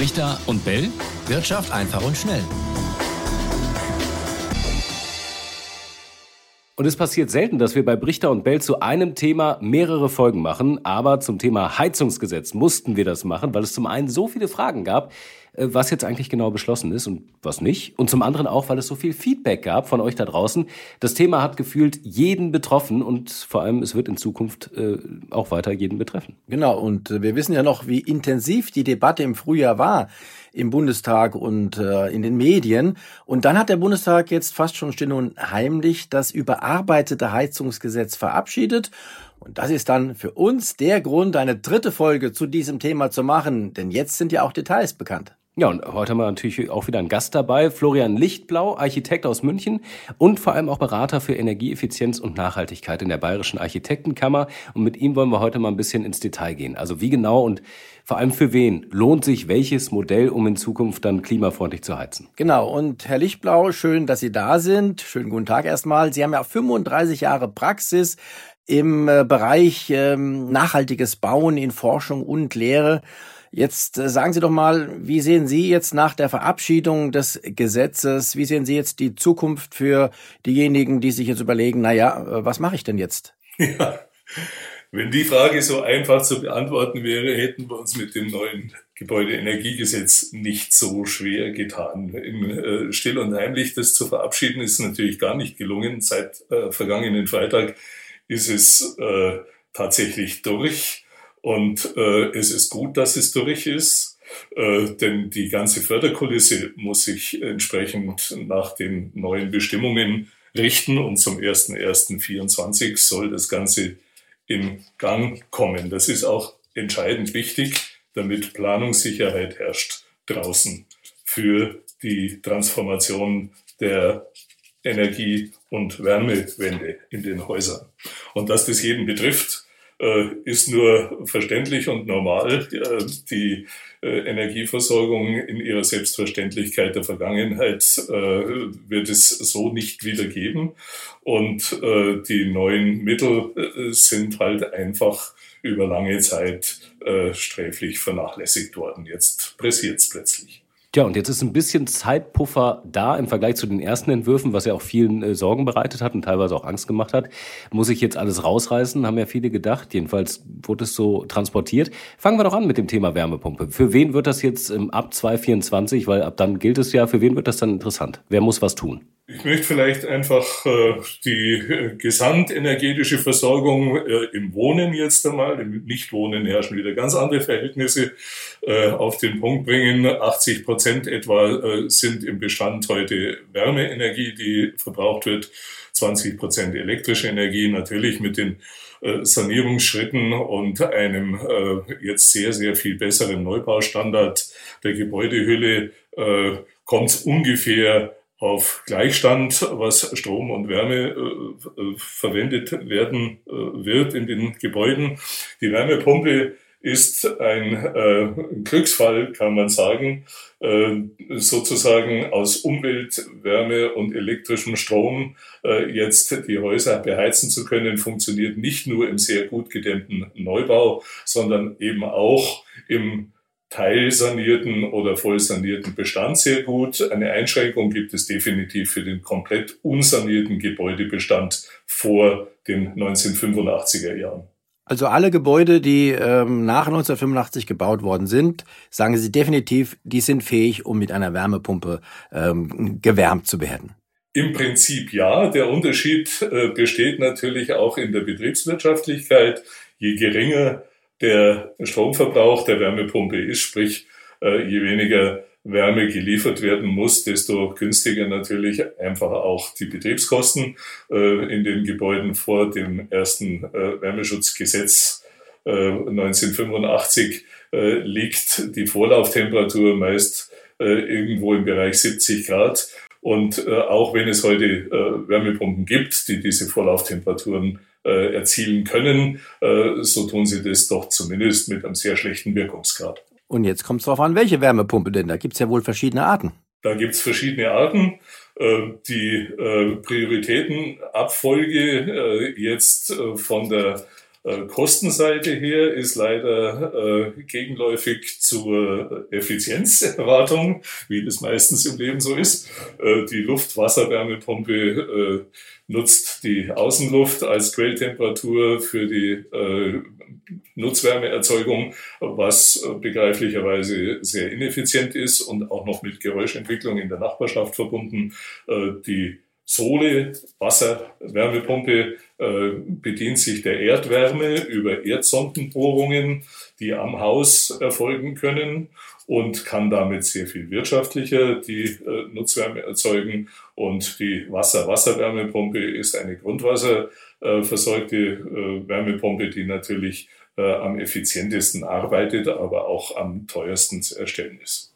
Richter und Bell. Wirtschaft einfach und schnell. Und es passiert selten, dass wir bei Brichter und Bell zu einem Thema mehrere Folgen machen. Aber zum Thema Heizungsgesetz mussten wir das machen, weil es zum einen so viele Fragen gab, was jetzt eigentlich genau beschlossen ist und was nicht. Und zum anderen auch, weil es so viel Feedback gab von euch da draußen. Das Thema hat gefühlt jeden betroffen und vor allem es wird in Zukunft äh, auch weiter jeden betreffen. Genau, und äh, wir wissen ja noch, wie intensiv die Debatte im Frühjahr war im Bundestag und äh, in den Medien. Und dann hat der Bundestag jetzt fast schon still und heimlich das überarbeitete Heizungsgesetz verabschiedet. Und das ist dann für uns der Grund, eine dritte Folge zu diesem Thema zu machen, denn jetzt sind ja auch Details bekannt. Ja, und heute haben wir natürlich auch wieder einen Gast dabei, Florian Lichtblau, Architekt aus München und vor allem auch Berater für Energieeffizienz und Nachhaltigkeit in der Bayerischen Architektenkammer. Und mit ihm wollen wir heute mal ein bisschen ins Detail gehen. Also wie genau und vor allem für wen lohnt sich welches Modell, um in Zukunft dann klimafreundlich zu heizen? Genau, und Herr Lichtblau, schön, dass Sie da sind. Schönen guten Tag erstmal. Sie haben ja 35 Jahre Praxis im äh, Bereich ähm, nachhaltiges Bauen in Forschung und Lehre. Jetzt äh, sagen Sie doch mal, wie sehen Sie jetzt nach der Verabschiedung des Gesetzes, wie sehen Sie jetzt die Zukunft für diejenigen, die sich jetzt überlegen, na ja, äh, was mache ich denn jetzt? Ja, wenn die Frage so einfach zu beantworten wäre, hätten wir uns mit dem neuen Gebäudeenergiegesetz nicht so schwer getan. Im äh, Still und Heimlich das zu verabschieden ist natürlich gar nicht gelungen. Seit äh, vergangenen Freitag ist es äh, tatsächlich durch. Und äh, es ist gut, dass es durch ist, äh, denn die ganze Förderkulisse muss sich entsprechend nach den neuen Bestimmungen richten und zum 1.1.24 soll das Ganze in Gang kommen. Das ist auch entscheidend wichtig, damit Planungssicherheit herrscht draußen für die Transformation der Energie- und Wärmewende in den Häusern. Und dass das jeden betrifft, ist nur verständlich und normal. Äh, die äh, Energieversorgung in ihrer Selbstverständlichkeit der Vergangenheit wird es so nicht wieder geben. Und die neuen Mittel sind halt einfach über lange Zeit sträflich vernachlässigt worden. Jetzt pressiert es plötzlich. Tja, und jetzt ist ein bisschen Zeitpuffer da im Vergleich zu den ersten Entwürfen, was ja auch vielen äh, Sorgen bereitet hat und teilweise auch Angst gemacht hat. Muss ich jetzt alles rausreißen, haben ja viele gedacht. Jedenfalls wurde es so transportiert. Fangen wir doch an mit dem Thema Wärmepumpe. Für wen wird das jetzt ähm, ab 2024, weil ab dann gilt es ja, für wen wird das dann interessant? Wer muss was tun? Ich möchte vielleicht einfach äh, die äh, gesamtenergetische Versorgung äh, im Wohnen jetzt einmal, im Nichtwohnen herrschen wieder ganz andere Verhältnisse, äh, auf den Punkt bringen. 80 Prozent etwa äh, sind im Bestand heute Wärmeenergie, die verbraucht wird. 20 Prozent elektrische Energie, natürlich mit den äh, Sanierungsschritten und einem jetzt sehr, sehr viel besseren Neubaustandard der Gebäudehülle kommt es ungefähr auf Gleichstand, was Strom und Wärme äh, äh, verwendet werden äh, wird in den Gebäuden. Die Wärmepumpe ist ein äh, Glücksfall, kann man sagen, äh, sozusagen aus Umwelt, Wärme und elektrischem Strom äh, jetzt die Häuser beheizen zu können, funktioniert nicht nur im sehr gut gedämmten Neubau, sondern eben auch im teilsanierten oder vollsanierten Bestand sehr gut. Eine Einschränkung gibt es definitiv für den komplett unsanierten Gebäudebestand vor den 1985er Jahren. Also alle Gebäude, die ähm, nach 1985 gebaut worden sind, sagen Sie definitiv, die sind fähig, um mit einer Wärmepumpe ähm, gewärmt zu werden. Im Prinzip ja. Der Unterschied äh, besteht natürlich auch in der Betriebswirtschaftlichkeit. Je geringer der Stromverbrauch der Wärmepumpe ist, sprich äh, je weniger Wärme geliefert werden muss, desto günstiger natürlich einfach auch die Betriebskosten äh, in den Gebäuden vor dem ersten äh, Wärmeschutzgesetz 1985 liegt die Vorlauftemperatur meist irgendwo im Bereich 70 Grad. Und auch wenn es heute Wärmepumpen gibt, die diese Vorlauftemperaturen äh, erzielen können, äh, so tun sie das doch zumindest mit einem sehr schlechten Wirkungsgrad. Und jetzt kommt es darauf an, welche Wärmepumpe denn? Da gibt es ja wohl verschiedene Arten. Da gibt es verschiedene Arten. Äh, die äh, Prioritätenabfolge äh, jetzt äh, von der äh, Kostenseite her ist leider äh, gegenläufig zur Effizienzerwartung, wie das meistens im Leben so ist. Äh, die Luft-Wasser-Wärmepumpe äh, nutzt die Außenluft als Quelltemperatur für die äh, Nutzwärmeerzeugung, was begreiflicherweise sehr ineffizient ist und auch noch mit Geräuschentwicklung in der Nachbarschaft verbunden. Äh, die Sohle, Wasserwärmepumpe äh, bedient sich der Erdwärme über Erdsondenbohrungen, die am Haus erfolgen können und kann damit sehr viel wirtschaftlicher die äh, Nutzwärme erzeugen. Und die Wasser-Wasserwärmepumpe ist eine grundwasserversorgte äh, Wärmepumpe, die natürlich äh, am effizientesten arbeitet, aber auch am teuersten zu erstellen ist.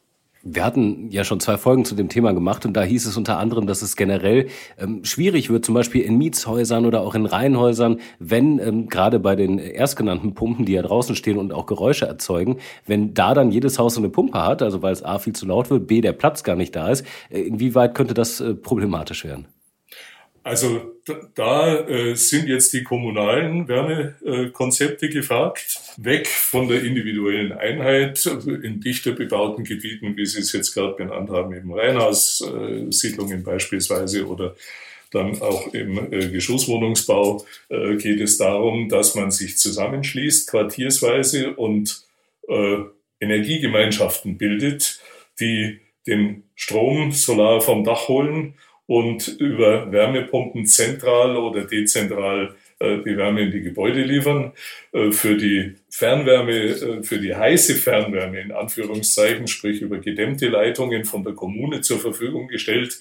Wir hatten ja schon zwei Folgen zu dem Thema gemacht und da hieß es unter anderem, dass es generell ähm, schwierig wird, zum Beispiel in Mietshäusern oder auch in Reihenhäusern, wenn ähm, gerade bei den erstgenannten Pumpen, die ja draußen stehen und auch Geräusche erzeugen, wenn da dann jedes Haus so eine Pumpe hat, also weil es A viel zu laut wird, B der Platz gar nicht da ist, äh, inwieweit könnte das äh, problematisch werden? Also da äh, sind jetzt die kommunalen Wärmekonzepte gefragt, weg von der individuellen Einheit in dichter bebauten Gebieten, wie Sie es jetzt gerade benannt haben, eben Reihenhaussiedlungen beispielsweise oder dann auch im äh, Geschosswohnungsbau äh, geht es darum, dass man sich zusammenschließt, quartiersweise und äh, Energiegemeinschaften bildet, die den Strom solar vom Dach holen und über Wärmepumpen zentral oder dezentral äh, die Wärme in die Gebäude liefern. Äh, für die Fernwärme, äh, für die heiße Fernwärme in Anführungszeichen, sprich über gedämmte Leitungen von der Kommune zur Verfügung gestellt,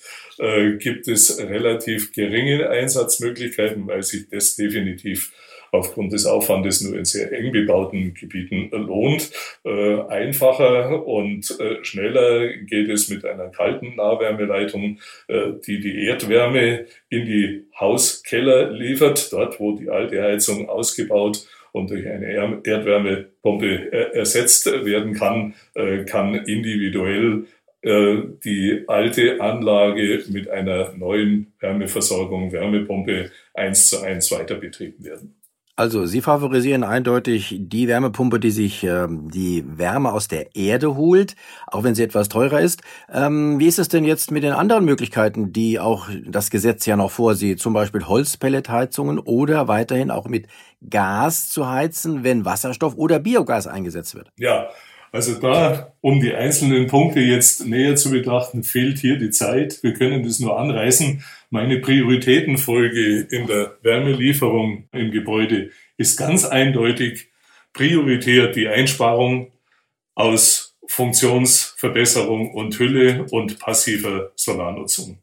gibt es relativ geringe Einsatzmöglichkeiten, weil sich das definitiv aufgrund des Aufwandes nur in sehr eng bebauten Gebieten lohnt. Äh, einfacher und äh, schneller geht es mit einer kalten Nahwärmeleitung, äh, die die Erdwärme in die Hauskeller liefert, dort wo die alte Heizung ausgebaut und durch eine Erdwärmepumpe äh, ersetzt werden kann, äh, kann individuell äh, die alte Anlage mit einer neuen Wärmeversorgung, Wärmepumpe eins zu eins weiter betrieben werden. Also Sie favorisieren eindeutig die Wärmepumpe, die sich ähm, die Wärme aus der Erde holt, auch wenn sie etwas teurer ist. Ähm, wie ist es denn jetzt mit den anderen Möglichkeiten, die auch das Gesetz ja noch vorsieht, zum Beispiel Holzpelletheizungen oder weiterhin auch mit Gas zu heizen, wenn Wasserstoff oder Biogas eingesetzt wird? Ja, also da, um die einzelnen Punkte jetzt näher zu betrachten, fehlt hier die Zeit. Wir können das nur anreißen. Meine Prioritätenfolge in der Wärmelieferung im Gebäude ist ganz eindeutig prioritär die Einsparung aus Funktionsverbesserung und Hülle und passiver Solarnutzung.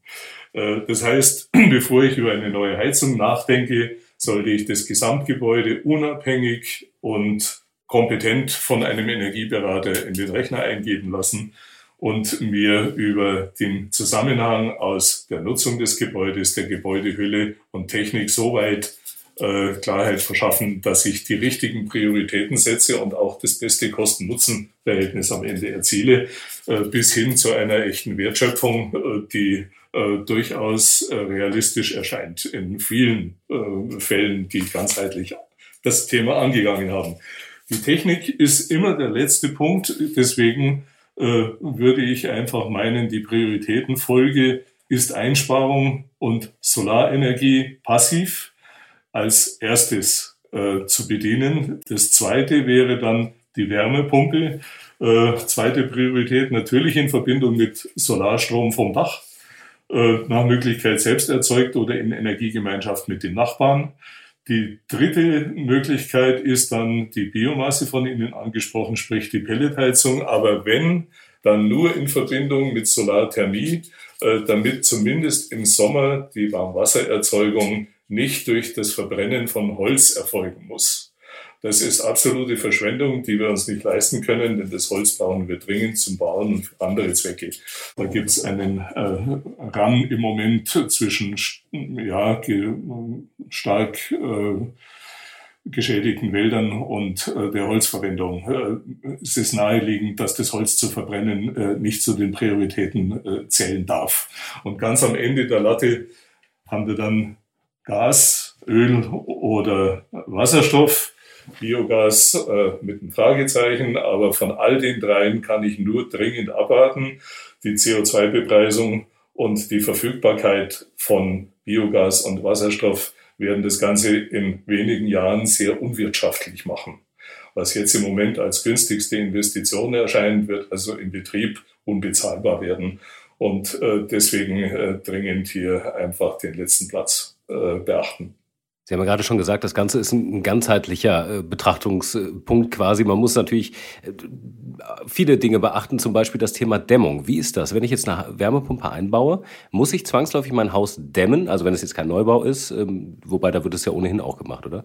Äh, das heißt, bevor ich über eine neue Heizung nachdenke, sollte ich das Gesamtgebäude unabhängig und kompetent von einem Energieberater in den Rechner eingeben lassen und mir über den Zusammenhang aus der Nutzung des Gebäudes, der Gebäudehülle und Technik soweit äh, Klarheit verschaffen, dass ich die richtigen Prioritäten setze und auch das beste Kosten-Nutzen-Verhältnis am Ende erziele, äh, bis hin zu einer echten Wertschöpfung, äh, die äh, durchaus äh, realistisch erscheint in vielen Fällen, die ganzheitlich das Thema angegangen haben. Die Technik ist immer der letzte Punkt. Deswegen würde ich einfach meinen, die Prioritätenfolge ist Einsparung und Solarenergie passiv als erstes äh, zu bedienen. Das zweite wäre dann die Wärmepumpe. Äh, zweite Priorität natürlich in Verbindung mit Solarstrom vom Dach, äh, nach Möglichkeit selbst erzeugt oder in Energiegemeinschaft mit den Nachbarn. Die dritte Möglichkeit ist dann die Biomasse von Ihnen angesprochen, sprich die Pelletheizung. Aber wenn, dann nur in Verbindung mit Solarthermie, äh, damit zumindest im Sommer die Warmwassererzeugung nicht durch das Verbrennen von Holz erfolgen muss. Das ist absolute Verschwendung, die wir uns nicht leisten können, denn das Holz brauchen wir dringend zum Bauen und für andere Zwecke. Da gibt es einen äh, Rang im Moment zwischen ja, stark äh, geschädigten Wäldern und äh, der Holzverwendung. Äh, es ist naheliegend, dass das Holz zu verbrennen äh, nicht zu den Prioritäten äh, zählen darf. Und ganz am Ende der Latte haben wir dann Gas, Öl oder Wasserstoff. Biogas äh, mit einem Fragezeichen, aber von all den dreien kann ich nur dringend abraten. Die CO2-Bepreisung und die Verfügbarkeit von Biogas und Wasserstoff werden das Ganze in wenigen Jahren sehr unwirtschaftlich machen. Was jetzt im Moment als günstigste Investition erscheint, wird also im Betrieb unbezahlbar werden. Und äh, deswegen äh, dringend hier einfach den letzten Platz äh, beachten. Sie haben ja gerade schon gesagt, das Ganze ist ein ganzheitlicher äh, Betrachtungspunkt quasi. Man muss natürlich äh, viele Dinge beachten, zum Beispiel das Thema Dämmung. Wie ist das? Wenn ich jetzt eine Wärmepumpe einbaue, muss ich zwangsläufig mein Haus dämmen? Also wenn es jetzt kein Neubau ist, ähm, wobei da wird es ja ohnehin auch gemacht, oder?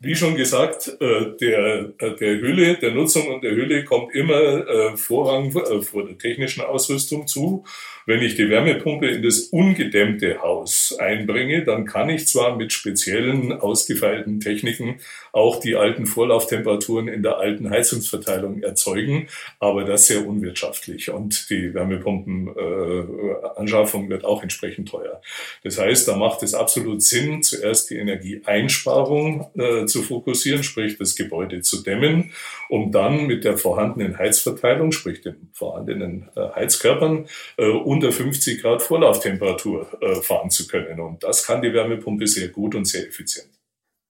Wie schon gesagt, äh, der, der Hülle, der Nutzung und der Hülle kommt immer Vorrang vor der technischen Ausrüstung zu. Wenn ich die Wärmepumpe in das ungedämmte Haus einbringe, dann kann ich zwar mit speziellen ausgefeilten Techniken auch die alten Vorlauftemperaturen in der alten Heizungsverteilung erzeugen, aber das sehr unwirtschaftlich und die Wärmepumpenanschaffung äh, wird auch entsprechend teuer. Das heißt, da macht es absolut Sinn, zuerst die Energieeinsparung äh, zu fokussieren, sprich das Gebäude zu dämmen, um dann mit der vorhandenen Heizverteilung, sprich den vorhandenen äh, Heizkörpern, äh, unter 50 Grad Vorlauftemperatur äh, fahren zu können. Und das kann die Wärmepumpe sehr gut und sehr effizient.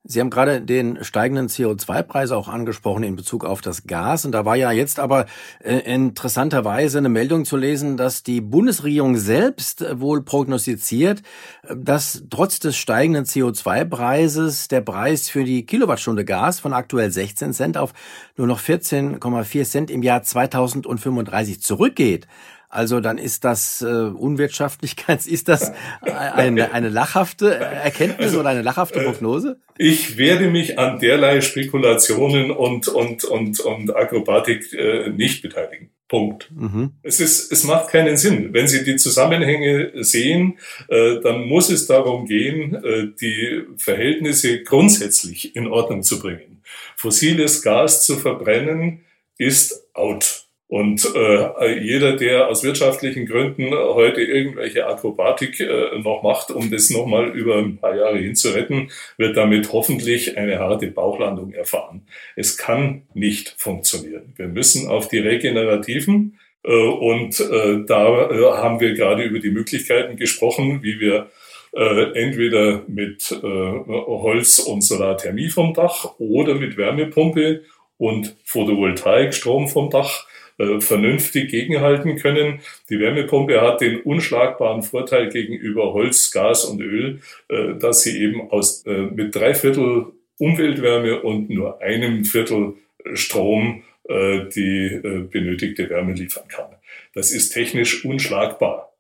Sie haben gerade den steigenden CO2-Preis auch angesprochen in Bezug auf das Gas. Und da war ja jetzt aber äh, interessanterweise eine Meldung zu lesen, dass die Bundesregierung selbst äh, wohl prognostiziert, äh, dass trotz des steigenden CO2-Preises der Preis für die Kilowattstunde Gas von aktuell 16 Cent auf nur noch 14,4 Cent im Jahr 2035 zurückgeht. Also dann ist das äh, Unwirtschaftlichkeit, ist das eine, eine lachhafte Erkenntnis also, oder eine lachhafte äh, Prognose? Ich werde mich an derlei Spekulationen und, und, und, und Akrobatik äh, nicht beteiligen. Punkt. Mhm. Es, ist, es macht keinen Sinn. Wenn Sie die Zusammenhänge sehen, äh, dann muss es darum gehen, äh, die Verhältnisse grundsätzlich in Ordnung zu bringen. Fossiles Gas zu verbrennen ist out. Und äh, jeder, der aus wirtschaftlichen Gründen heute irgendwelche Akrobatik äh, noch macht, um das nochmal über ein paar Jahre hinzuretten, wird damit hoffentlich eine harte Bauchlandung erfahren. Es kann nicht funktionieren. Wir müssen auf die regenerativen äh, und äh, da äh, haben wir gerade über die Möglichkeiten gesprochen, wie wir äh, entweder mit äh, Holz und Solarthermie vom Dach oder mit Wärmepumpe und Photovoltaik Strom vom Dach äh, vernünftig gegenhalten können. Die Wärmepumpe hat den unschlagbaren Vorteil gegenüber Holz, Gas und Öl, äh, dass sie eben aus, äh, mit drei Viertel Umweltwärme und nur einem Viertel Strom die benötigte Wärme liefern kann. Das ist technisch unschlagbar.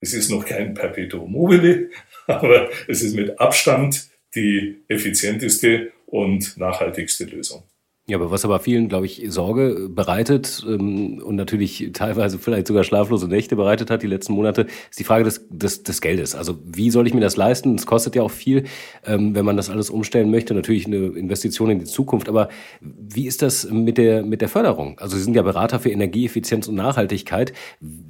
Es ist noch kein Perpetuum mobile, aber es ist mit Abstand die effizienteste und nachhaltigste Lösung. Ja, aber was aber vielen, glaube ich, Sorge bereitet ähm, und natürlich teilweise vielleicht sogar schlaflose Nächte bereitet hat die letzten Monate, ist die Frage des, des, des Geldes. Also wie soll ich mir das leisten? Es kostet ja auch viel, ähm, wenn man das alles umstellen möchte. Natürlich eine Investition in die Zukunft. Aber wie ist das mit der, mit der Förderung? Also Sie sind ja Berater für Energieeffizienz und Nachhaltigkeit.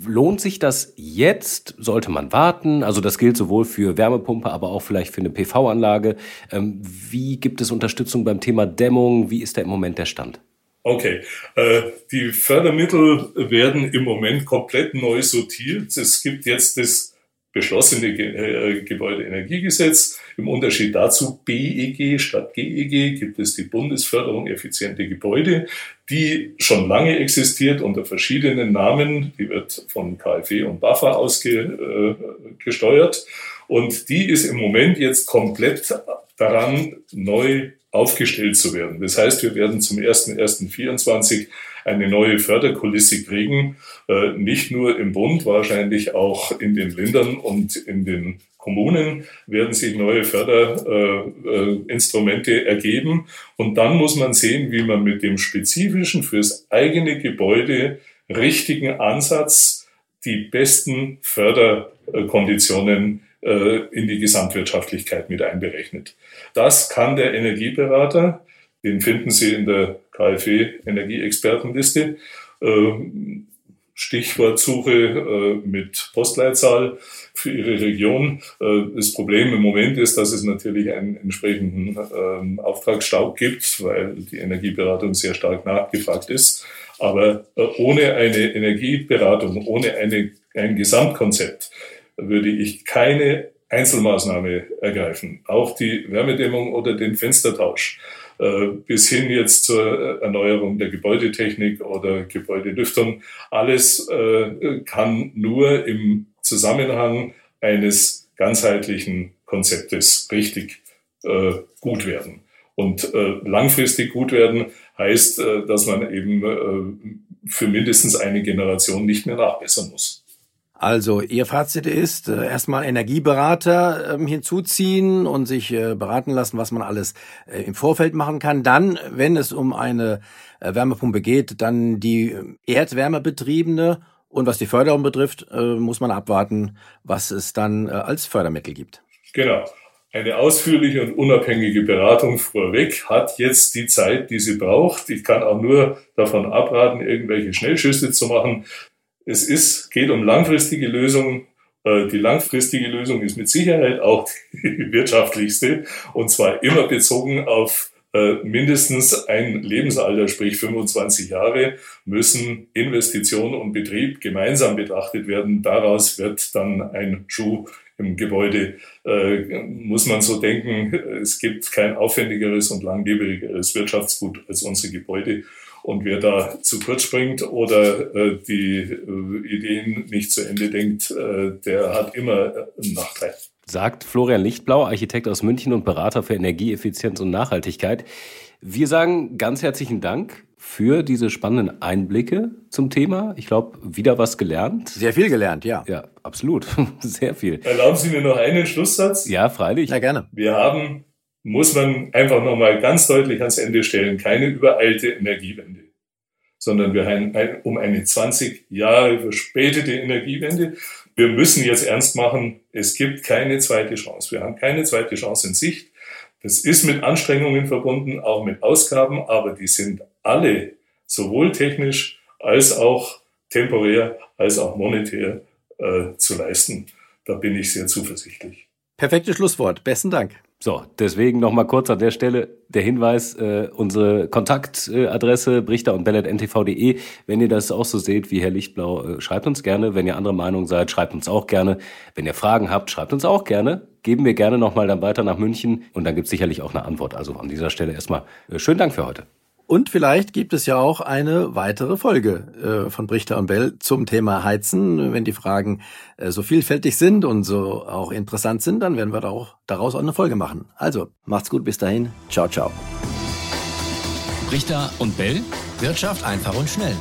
Lohnt sich das jetzt? Sollte man warten? Also das gilt sowohl für Wärmepumpe, aber auch vielleicht für eine PV-Anlage. Ähm, wie gibt es Unterstützung beim Thema Dämmung? Wie ist der im Moment Moment der Stand? Okay, äh, die Fördermittel werden im Moment komplett neu sortiert. Es gibt jetzt das beschlossene äh, Gebäudeenergiegesetz. Im Unterschied dazu BEG statt GEG gibt es die Bundesförderung effiziente Gebäude, die schon lange existiert unter verschiedenen Namen. Die wird von KfW und BAFA ausgesteuert. Äh, und die ist im Moment jetzt komplett daran, neu aufgestellt zu werden. Das heißt, wir werden zum 1.1.24 eine neue Förderkulisse kriegen, äh, nicht nur im Bund, wahrscheinlich auch in den Ländern und in den Kommunen werden sich neue Förderinstrumente äh, äh, ergeben. Und dann muss man sehen, wie man mit dem spezifischen fürs eigene Gebäude richtigen Ansatz die besten Förderkonditionen äh, in die Gesamtwirtschaftlichkeit mit einberechnet. Das kann der Energieberater, den finden Sie in der KfW Energieexpertenliste, ähm, Stichwortsuche äh, mit Postleitzahl für Ihre Region. Äh, das Problem im Moment ist, dass es natürlich einen entsprechenden ähm, Auftragsstau gibt, weil die Energieberatung sehr stark nachgefragt ist. Aber äh, ohne eine Energieberatung, ohne eine, ein Gesamtkonzept würde ich keine Einzelmaßnahme ergreifen. Auch die Wärmedämmung oder den Fenstertausch äh, bis hin jetzt zur Erneuerung der Gebäudetechnik oder Gebäudelüftung. Alles äh, kann nur im Zusammenhang eines ganzheitlichen Konzeptes richtig äh, gut werden. Und langfristig gut werden heißt, dass man eben für mindestens eine Generation nicht mehr nachbessern muss. Also Ihr Fazit ist, äh, erstmal Energieberater ähm, hinzuziehen und sich äh, beraten lassen, was man alles äh, im Vorfeld machen kann. Dann, wenn es um eine Wärmepumpe geht, dann die äh, erdwärmebetriebene. Und was die Förderung betrifft, muss man abwarten, was es dann als Fördermittel gibt. Genau. Eine ausführliche und unabhängige Beratung vorweg hat jetzt die Zeit, die sie braucht. Ich kann auch nur davon abraten, irgendwelche Schnellschüsse zu machen. Es ist, geht um langfristige Lösungen. Äh, die langfristige Lösung ist mit Sicherheit auch die wirtschaftlichste und zwar immer bezogen auf äh, mindestens ein Lebensalter, sprich 25 Jahre, müssen Investition und Betrieb gemeinsam betrachtet werden. Daraus wird dann ein Schuh im Gebäude, äh, muss man so denken. Es gibt kein aufwendigeres und langlebigeres Wirtschaftsgut als unsere Gebäude. Und wer da zu kurz springt oder äh, die äh, Ideen nicht zu Ende denkt, äh, der hat immer einen Nachteil. Sagt Florian Lichtblau, Architekt aus München und Berater für Energieeffizienz und Nachhaltigkeit. Wir sagen ganz herzlichen Dank für diese spannenden Einblicke zum Thema. Ich glaube, wieder was gelernt. Sehr viel gelernt, ja. Ja, absolut. Sehr viel. Erlauben Sie mir noch einen Schlusssatz? Ja, freilich. Ja, gerne. Wir haben muss man einfach nochmal ganz deutlich ans Ende stellen, keine übereilte Energiewende, sondern wir haben um eine 20 Jahre verspätete Energiewende. Wir müssen jetzt ernst machen, es gibt keine zweite Chance. Wir haben keine zweite Chance in Sicht. Das ist mit Anstrengungen verbunden, auch mit Ausgaben, aber die sind alle sowohl technisch als auch temporär als auch monetär äh, zu leisten. Da bin ich sehr zuversichtlich. Perfektes Schlusswort. Besten Dank. So, deswegen nochmal kurz an der Stelle der Hinweis, äh, unsere Kontaktadresse brichter und bellet.ntv.de. Wenn ihr das auch so seht wie Herr Lichtblau, äh, schreibt uns gerne. Wenn ihr anderer Meinung seid, schreibt uns auch gerne. Wenn ihr Fragen habt, schreibt uns auch gerne. Geben wir gerne nochmal dann weiter nach München und dann gibt es sicherlich auch eine Antwort. Also an dieser Stelle erstmal äh, schönen Dank für heute. Und vielleicht gibt es ja auch eine weitere Folge äh, von Brichter und Bell zum Thema Heizen. Wenn die Fragen äh, so vielfältig sind und so auch interessant sind, dann werden wir da auch, daraus auch eine Folge machen. Also, macht's gut, bis dahin. Ciao, ciao. Brichter und Bell. Wirtschaft einfach und schnell.